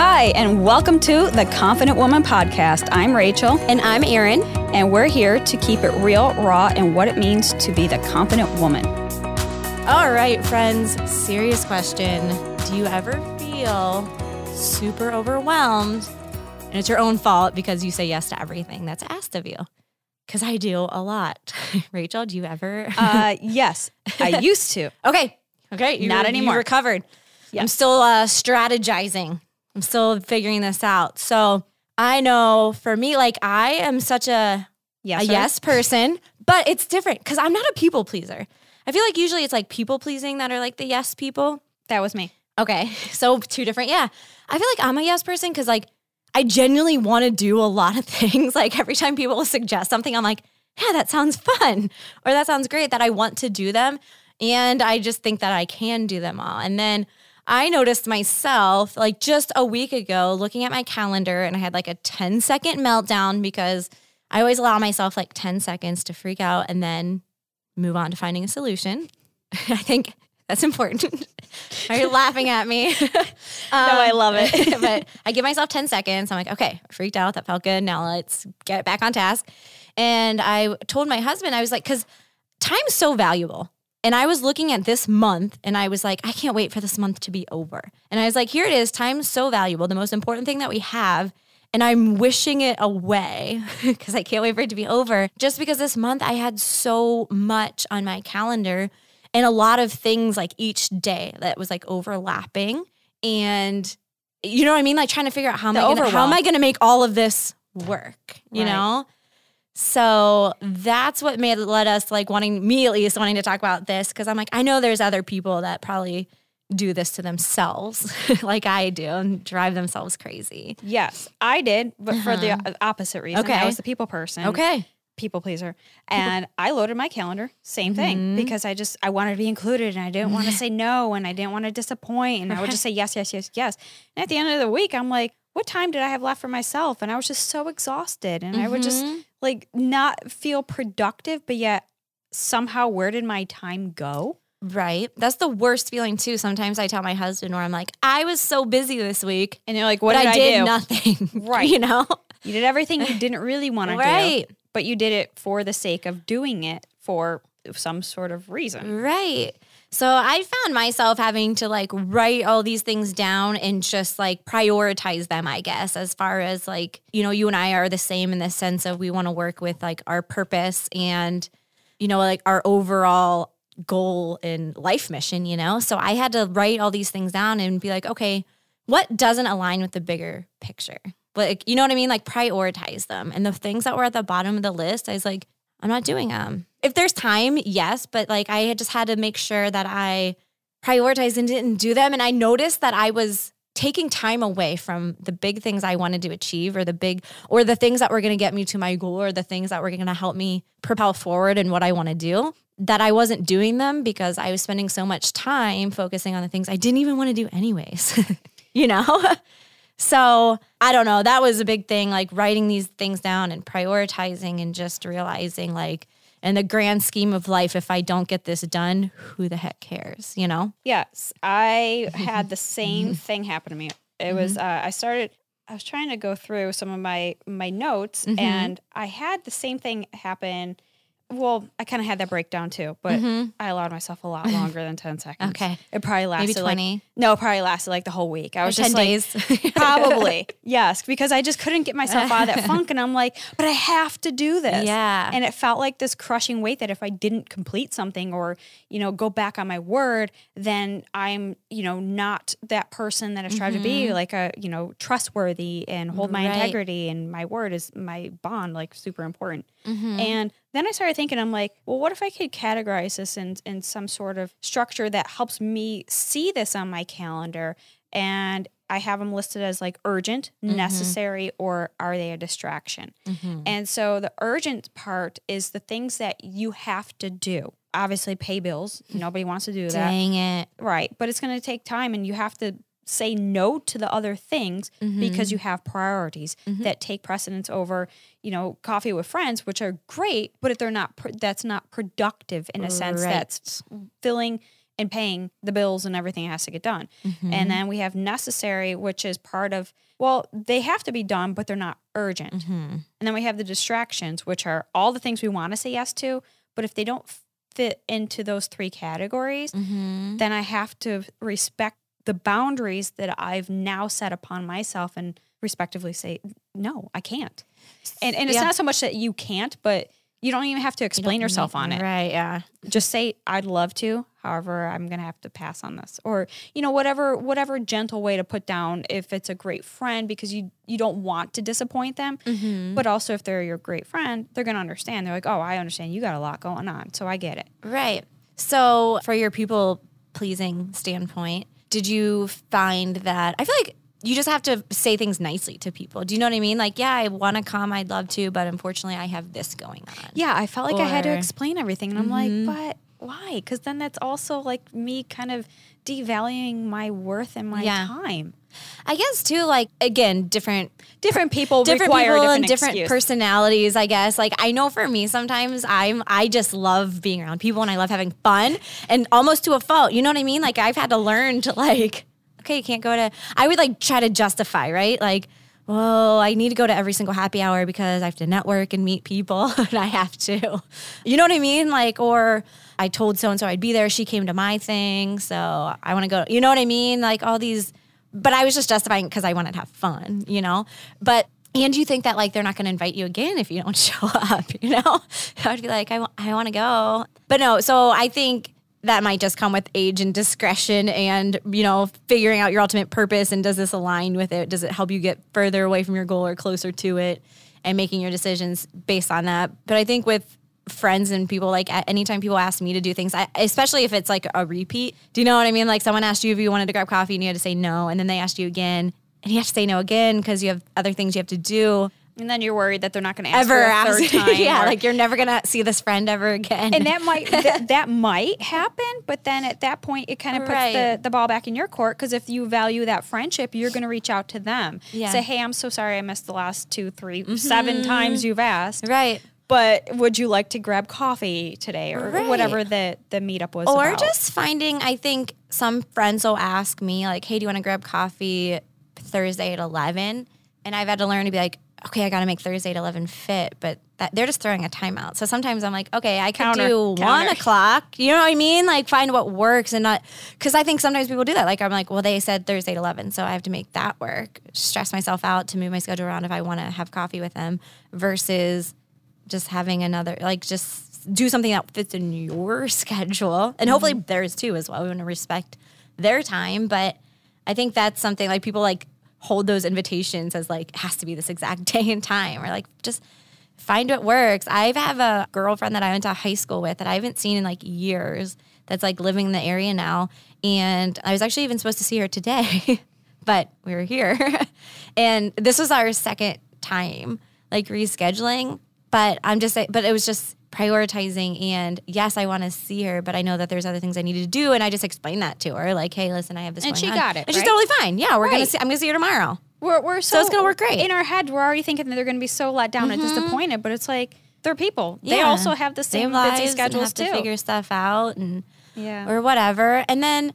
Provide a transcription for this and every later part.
Hi, and welcome to the Confident Woman Podcast. I'm Rachel, And I'm Erin. and we're here to keep it real, raw, and what it means to be the confident woman. All right, friends, serious question. Do you ever feel super overwhelmed and it's your own fault because you say yes to everything that's asked of you? Because I do a lot. Rachel, do you ever? Uh, yes, I used to. okay. Okay. You, Not you anymore. recovered. Yeah. I'm still uh, strategizing. I'm still figuring this out. So I know for me, like I am such a Yes, a sir. yes person, but it's different because I'm not a people pleaser. I feel like usually it's like people pleasing that are like the yes people. That was me. Okay, so two different. Yeah, I feel like I'm a yes person because like I genuinely want to do a lot of things. Like every time people suggest something, I'm like, yeah, that sounds fun or that sounds great. That I want to do them, and I just think that I can do them all. And then I noticed myself like just a week ago looking at my calendar, and I had like a 10 second meltdown because I always allow myself like 10 seconds to freak out and then move on to finding a solution. I think that's important. Are you laughing at me? no, I um, love it. but I give myself 10 seconds. I'm like, okay, I freaked out. That felt good. Now let's get back on task. And I told my husband, I was like, because time's so valuable. And I was looking at this month and I was like, I can't wait for this month to be over. And I was like, here it is. Time's so valuable, the most important thing that we have. And I'm wishing it away because I can't wait for it to be over. Just because this month I had so much on my calendar and a lot of things like each day that was like overlapping. And you know what I mean? Like trying to figure out how am The I gonna, how am I gonna make all of this work? You Right. know? So that's what made led us like wanting me at least wanting to talk about this because I'm like, I know there's other people that probably do this to themselves like I do and drive themselves crazy. Yes, I did, but for the opposite reason. Uh-huh. Okay. I was the people person. Okay. people pleaser and i loaded my calendar same thing Mm-hmm. because i just i wanted to be included and i didn't want to say no and i didn't want to disappoint and i would just say yes yes yes yes and at the end of the week i'm like what time did i have left for myself and i was just so exhausted and i would just Mm-hmm. Like not feel productive but yet somehow where did my time go Right. That's the worst feeling too. Sometimes I tell my husband where I'm like, I was so busy this week. and you're like what did I i, did do nothing. Right. You know? you did everything you didn't really want to do. Right. but you did it for the sake of doing it for some sort of reason Right. So I found myself having to like write all these things down and just like prioritize them, I guess, as far as like, you know, you and I are the same in the sense of we want to work with like our purpose and, you know, like our overall goal and life mission, you know? So I had to write all these things down and be like, okay, what doesn't align with the bigger picture? Like, you know what I mean? Like prioritize them. And the things that were at the bottom of the list, I was like, I'm not doing them. If there's time, yes, but like I just had to make sure that I prioritized and didn't do them. And I noticed that I was taking time away from the big things I wanted to achieve or the big or the things that were going to get me to my goal or the things that were going to help me propel forward in what I want to do that I wasn't doing them because I was spending so much time focusing on the things I didn't even want to do anyways. you know? So I don't know. That was a big thing, like writing these things down and prioritizing and just realizing, like, in the grand scheme of life, if I don't get this done, who the heck cares, you know? Yes, I had the same thing happen to me. It was uh, I started. I was trying to go through some of my my notes, and I had the same thing happen. Well, I kind of had that breakdown too, but I allowed myself a lot longer than ten seconds. Okay. it probably lasted Maybe like 20? no, it probably lasted like the whole week. I was 10 just like, days. probably yes, because I just couldn't get myself out of that funk, and I'm like, but I have to do this. Yeah. and it felt like this crushing weight that if I didn't complete something or you know go back on my word, then I'm you know not that person that I strive to be, like a you know trustworthy and hold my Mm-hmm. Right. integrity, and my word is my bond, like super important. Mm-hmm. And then I started thinking, I'm like, well, what if I could categorize this in, in some sort of structure that helps me see this on my calendar? And I have them listed as like urgent, Mm-hmm. necessary, or are they a distraction? And so the urgent part is the things that you have to do. Obviously, pay bills. Nobody wants to do that. Dang it. Right. But it's going to take time and you have to say no to the other things Mm-hmm. because you have priorities mm-hmm. that take precedence over, you know, coffee with friends, which are great, but if they're not, pr- that's not productive in a sense Right. that's filling and paying the bills and everything has to get done. Mm-hmm. And then we have necessary, which is part of, well, they have to be done, but they're not urgent. Mm-hmm. And then we have the distractions, which are all the things we want to say yes to, but if they don't fit into those three categories, then I have to respect the boundaries that I've now set upon myself and respectively say, no, I can't. And, and it's Yeah. not so much that you can't, but you don't even have to explain yourself on it Right. Yeah. just say I'd love to. However, I'm gonna have to pass on this, or you know, whatever whatever gentle way to put down if it's a great friend because you you don't want to disappoint them, mm-hmm. but also if they're your great friend, they're gonna understand. They're like, oh, I understand. You got a lot going on, so I get it. Right. So, for your people pleasing standpoint, did you find that? I feel like you just have to say things nicely to people. Do you know what I mean? Like, yeah, I want to come, I'd love to, but unfortunately, I have this going on. Yeah, I felt like I had to Mm-hmm. explain everything, and I'm like, but why? Because then that's also like me kind of devaluing my worth and my Yeah. time. I guess too, like again, different Different people different require people different and different excuse. personalities i guess like i know for me sometimes i'm i just love being around people and i love having fun and almost to a fault you know what i mean like i've had to learn to like okay you can't go to i would like try to justify right like well, I need to go to every single happy hour because I have to network and meet people and I have to. You know what I mean? Like, or I told so and so I'd be there. She came to my thing. So I want to go. You know what I mean? Like, all these but I was just justifying because I wanted to have fun, you know? But and you think that like they're not going to invite you again if you don't show up, you know? I'd be like, I, I want to go. But no, so I think that might just come with age and discretion and, you know, figuring out your ultimate purpose and does this align with it? Does it help you get further away from your goal or closer to it and making your decisions based on that? But I think with friends and people like anytime people ask me to do things I, especially if it's like a repeat do you know what i mean like someone asked you if you wanted to grab coffee and you had to say no and then they asked you again and you have to say no again because you have other things you have to do and then you're worried that they're not going to ask ever ask third time. yeah or- like you're never gonna see this friend ever again and that might that, that might happen but then at that point it kind of puts Right. the, the ball back in your court because if you value that friendship you're going to reach out to them Yeah. Mm-hmm. say hey i'm so sorry i missed the last two three seven times you've asked right but would you like to grab coffee today or Right. whatever the the meetup was or about. just finding i think some friends will ask me like hey do you want to grab coffee thursday at 11 and i've had to learn to be like okay i gotta make thursday at 11 fit but that, they're just throwing a timeout. So sometimes i'm like okay i could Counter, do one o'clock. You know what i mean? Like find what works and not because i think sometimes people do that. Like i'm like well they said thursday at 11 so i have to make that work. Stress myself out to move my schedule around if i want to have coffee with them versus just having another like just do something that fits in your schedule. And hopefully mm-hmm. theirs too as well. We want to respect their time but i think that's something like people like hold those invitations as like has to be this exact day and time or like just find what works. I have a girlfriend that i went to high school with that i haven't seen in like years that's like living in the area now. And i was actually even supposed to see her today but we were here. And this was our second time like rescheduling but i'm just but it was just prioritizing and yes i want to see her but i know that there's other things i need to do and i just explained that to her like hey listen i have this And she on. got it, and she's right? totally fine yeah we're gonna see i'm gonna see her tomorrow we're, we're so, it's gonna work great. in our head we're already thinking that they're going to be so let down and mm-hmm. disappointed but it's like they're people they Yeah. also have the same have busy schedules have too to figure stuff out and yeah or whatever. And then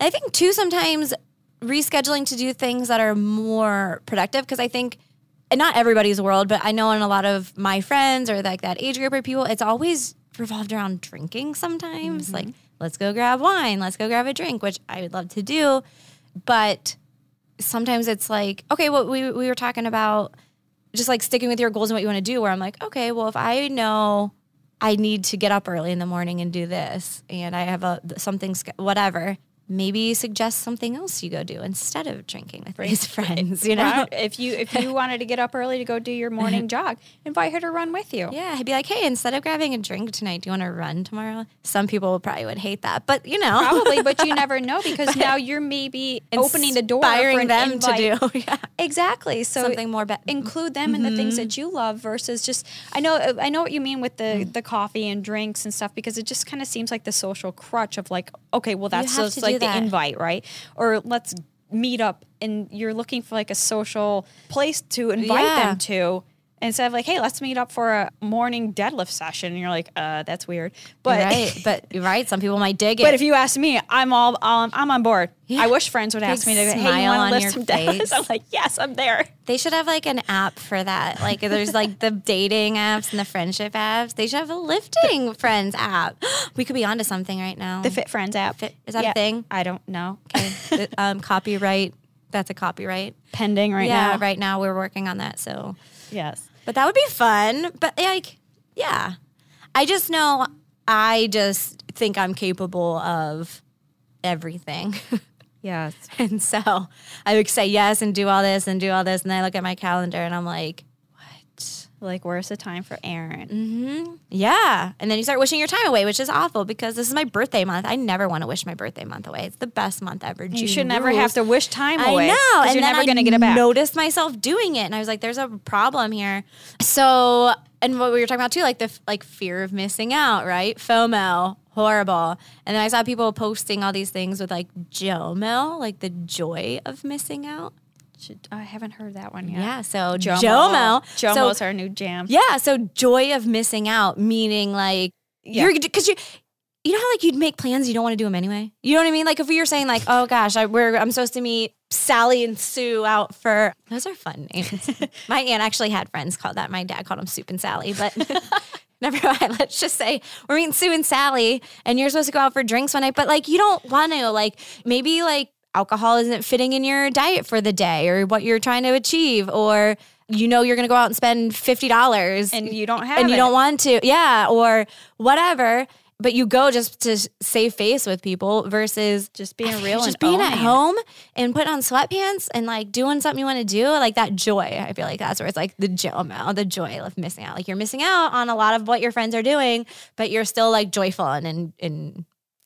I think too sometimes rescheduling to do things that are more productive because I think and not everybody's world, but I know in a lot of my friends or like that age group of people, it's always revolved around drinking sometimes. Mm-hmm. Like, let's go grab wine, let's go grab a drink, which I would love to do. But sometimes it's like, okay, what we, we were talking about just like sticking with your goals and what you want to do, where I'm like, okay, well, if I know I need to get up early in the morning and do this, and I have a something, whatever, maybe suggest something else you go do instead of drinking with these friends, you know? Right? if you if you wanted to get up early to go do your morning jog invite her to run with you Yeah, I'd be like, hey, instead of grabbing a drink tonight, do you want to run tomorrow? Some people probably would hate that, but you know, probably but you never know because now you're maybe opening the door for inspiring them invite. to do yeah, exactly so something more. Be- include them in the things that mm-hmm. you love versus just I know I know what you mean with the mm. the coffee and drinks and stuff because it just kind of seems like the social crutch of like okay well that's just do like the that. invite right or let's meet up and you're looking for like a social place to invite Yeah. them to instead of like, hey, let's meet up for a morning deadlift session. And you're like, uh, that's weird. But right, but right. Some people might dig it. but if you ask me, I'm all um, I'm on board. Yeah. I wish friends would ask Big me to, hey, you on want to lift some deadlifts? I'm like, yes, I'm there. They should have like an app for that. Like there's like the dating apps and the friendship apps. They should have a lifting friends app. We could be onto something right now. The Fit Friends app. Fit- is that a thing? I don't know. Okay. um, copyright. That's a copyright. Pending right yeah, now. right now we're working on that. So, Yes. But that would be fun. But like, yeah, I just know I just think I'm capable of everything. Yes. and so I would say yes and do all this and do all this. And then I look at my calendar and I'm like? Like, where's the time for Erin? Mm-hmm. Yeah. And then you start wishing your time away, which is awful because this is my birthday month. I never want to wish my birthday month away. It's the best month ever. You June should never rules. have to wish time I away. know. 'cause And you're never going to get it back. noticed myself doing it. And I was like, there's a problem here. So, and what we were talking about too, like the like fear of missing out, right? FOMO, horrible. And then I saw people posting all these things with like JOMO, like the joy of missing out. Should- I haven't heard that one yet. Yeah. So Jomo. JOMO. Jomo's So, our new jam. yeah. So joy of missing out, meaning like Yeah. you're because you. You know how like you'd make plans, you don't want to do them anyway. You know what I mean? Like if we were saying like, oh gosh, I, we're I'm supposed to meet Sally and Sue out for those are fun names. My aunt actually had friends called that. My dad called them Soup and Sally, but never mind. Let's just say we're meeting Sue and Sally, and you're supposed to go out for drinks one night. But like you don't want to like maybe like alcohol isn't fitting in your diet for the day or what you're trying to achieve or you know you're going to go out and spend $50 And you don't have and you don't want to yeah or whatever. But you go just to save face with people versus Just being real just and being at owning it. home and putting on sweatpants and like doing something you want to do like that joy. I feel like that's where it's like the joy the joy of missing out. Like you're missing out on a lot of what your friends are doing but you're still like joyful and and, and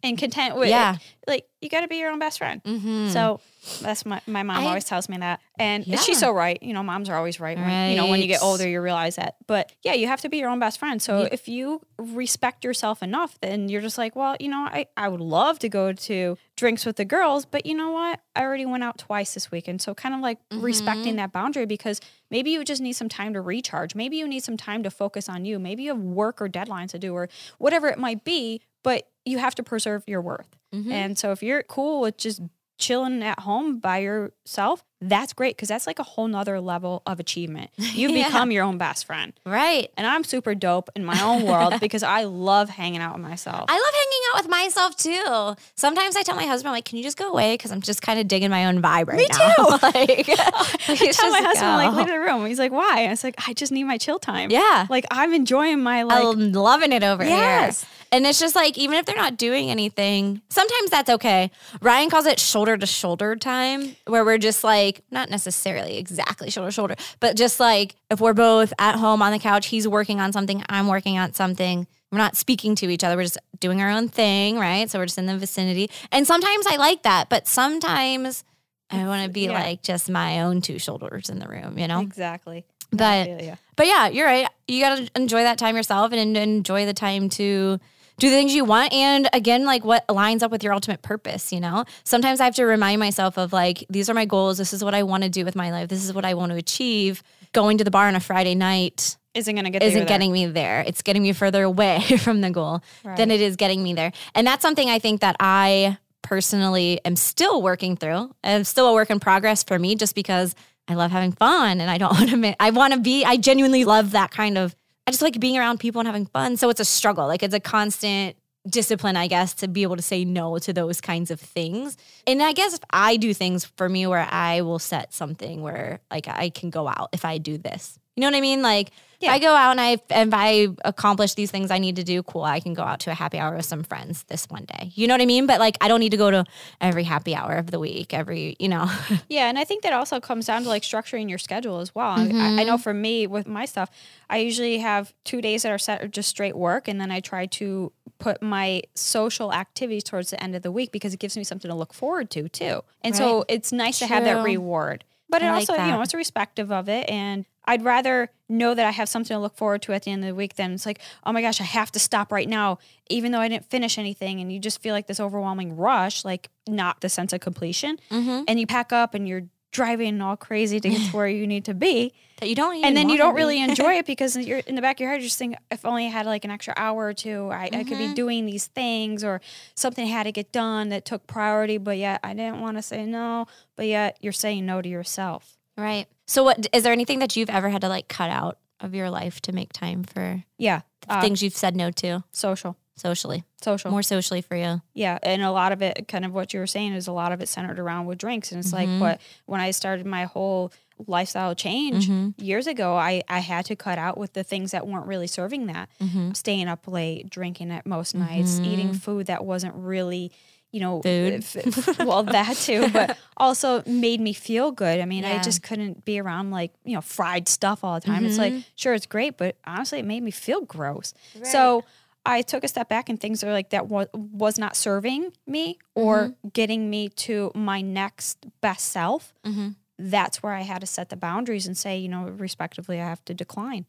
and content with Yeah. Like you got to be your own best friend. Mhm. So that's my my mom I- always tells me that, and Yeah. she's so right. You know, moms are always right. When, you know, when you get older, you realize that. But yeah, you have to be your own best friend. So if you respect yourself enough, then you're just like, well, you know, I I would love to go to drinks with the girls, but you know what? I already went out twice this weekend. So kind of like Mm-hmm. respecting that boundary because maybe you just need some time to recharge. Maybe you need some time to focus on you. Maybe you have work or deadlines to do or whatever it might be. But you have to preserve your worth. Mhm. And so if you're cool with just chilling at home by yourself, that's great because that's like a whole nother level of achievement. You Yeah. become your own best friend. right And I'm super dope in my own world because I love hanging out with myself. I love hanging out with myself too. Sometimes I tell my husband, I'm like, can you just go away? Because I'm just kind of digging my own vibe right Me now. Me too. like, I tell my husband, like, leave the room. He's like, why? And it's like, I just need my chill time. Yeah. Like, I'm enjoying my, like, I'm loving it over Yes. here. And it's just like, even if they're not doing anything, sometimes that's okay. Ryan calls it shoulder to shoulder time, where we're just like, not necessarily exactly shoulder to shoulder, but just like if we're both at home on the couch, he's working on something, I'm working on something. We're not speaking to each other. We're just doing our own thing, right? So we're just in the vicinity. And sometimes I like that, but sometimes I want to be Yeah. like just my own two shoulders in the room, you know? exactly. But- feel. But yeah, you're right. You got to enjoy that time yourself and enjoy the time to do the things you want. And again, like what lines up with your ultimate purpose, you know? Sometimes I have to remind myself of like, these are my goals. This is what I want to do with my life. This is what I want to achieve. Going to the bar on a Friday night isn't going to get isn't there. getting me there. It's getting me further away from the goal than it is getting me there. And that's something I think that I personally am still working through. I'm still a work in progress for me just because I love having fun and I don't want to I want to be I genuinely love that kind of I just like being around people and having fun. So it's a struggle. Like it's a constant discipline, I guess, to be able to say no to those kinds of things. And I guess if I do things for me where I will set something where like I can go out if I do this. You know what I mean? Like if I go out and I if I accomplish these things I need to do, cool, I can go out to a happy hour with some friends this one day. You know what I mean? But like I don't need to go to every happy hour of the week, every, you know. Yeah, and I think that also comes down to like structuring your schedule as well. I, I Mm-hmm. know for me with my stuff, I usually have two days that are set are just straight work, and then I try to put my social activities towards the end of the week because it gives me something to look forward to too. And so it's nice to have that reward. But it like also, you know, that. it's respective of it. And I'd rather know that I have something to look forward to at the end of the week than it's like, oh my gosh, I have to stop right now, even though I didn't finish anything. And you just feel like this overwhelming rush, like not the sense of completion. Mm-hmm. And you pack up and you're driving all crazy to get to where you need to be. That you don't, and then you don't really enjoy it because you're in the back of your head, you're just thinking, if only I had like an extra hour or two, I, I could be doing these things, or something had to get done that took priority, but yet I didn't want to say no, but yet you're saying no to yourself. right. So, what is there anything that you've ever had to like cut out of your life to make time for Yeah, uh, things you've said no to? social, socially, social. more socially for you? Yeah, and a lot of it, kind of what you were saying, is a lot of it centered around with drinks, and it's like, mm-hmm. but when I started my whole lifestyle change mm-hmm. years ago, I I had to cut out with the things that weren't really serving that, mm-hmm. staying up late, drinking at most nights, eating food that wasn't really. You know, Food. f- well, that too, but also made me feel good. I mean, I just couldn't be around like, you know, fried stuff all the time. It's like, mm-hmm. sure, it's great, but honestly, it made me feel gross. So I took a step back and things are like that was, was not serving me or mm-hmm. getting me to my next best self. Mm-hmm. That's where I had to set the boundaries and say, you know, respectively, I have to decline.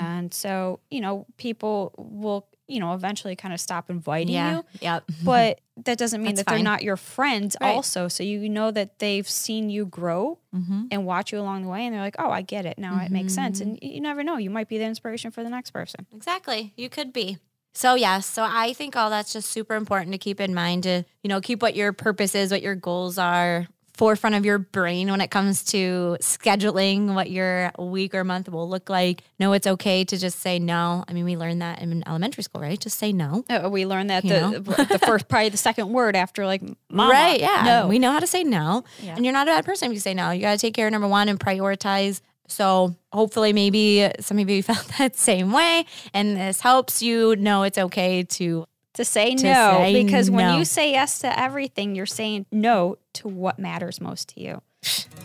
And so, you know, people will, you know, eventually kind of stop inviting you Yep. but that doesn't mean That's that they're not your friends Right. also so you know that they've seen you grow Mm-hmm. and watch you along the way and they're like oh i get it now it makes sense and you never know you might be the inspiration for the next person Exactly. You could be. So yes, so I think all that's just super important to keep in mind to, you know, keep what your purpose is, what your goals are, forefront of your brain when it comes to scheduling what your week or month will look like. No, it's okay to just say no. I mean, we learned that in elementary school, right? Just say no. Uh, we learned that the, the first probably the second word after like mama. Right. Yeah. no We know how to say no. Yeah. And you're not a bad person if you say no. You got to take care of number one and prioritize. So hopefully, maybe some of you felt that same way. And this helps you know it's okay to to say To no say because when you say yes to everything you're saying no to what matters most to you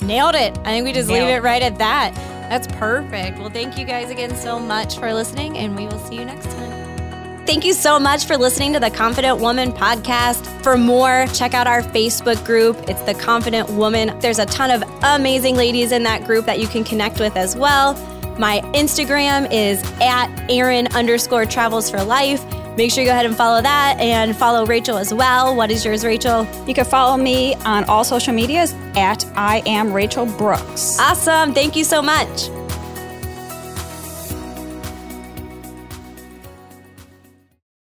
Nailed it. I think we just Nailed leave it. it right at that. That's perfect. Well, thank you guys again so much for listening, and we will see you next time. Thank you so much for listening to the Confident Woman podcast. For more, check out our Facebook group. It's the Confident Woman. There's a ton of amazing ladies in that group that you can connect with as well. My Instagram is at Erin underscore travels for life. Make sure you go ahead and follow that and follow Rachel as well. What is yours, Rachel? you can follow me on all social medias at i am rachel brooks Awesome. Thank you so much.